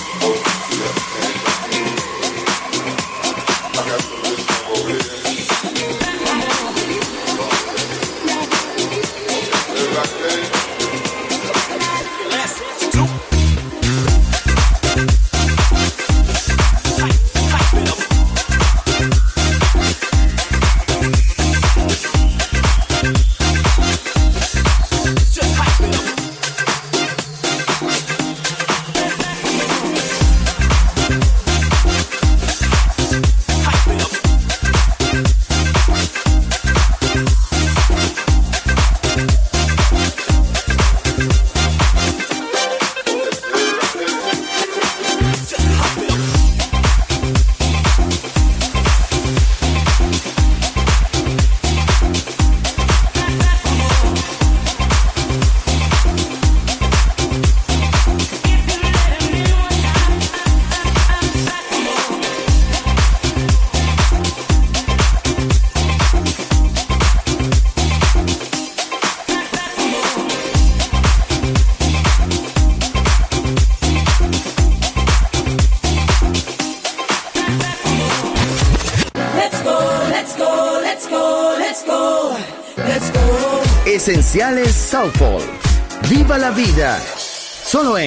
Oh.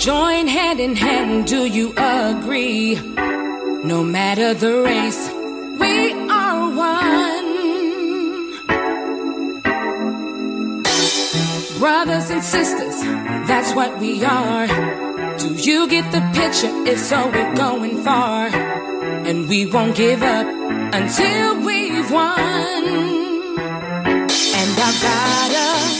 Join hand in hand. Do you agree? No matter the race, we are one. Brothers and sisters, that's what we are. Do you get the picture? If so, we're going far. And we won't give up until we've won. And I've gotta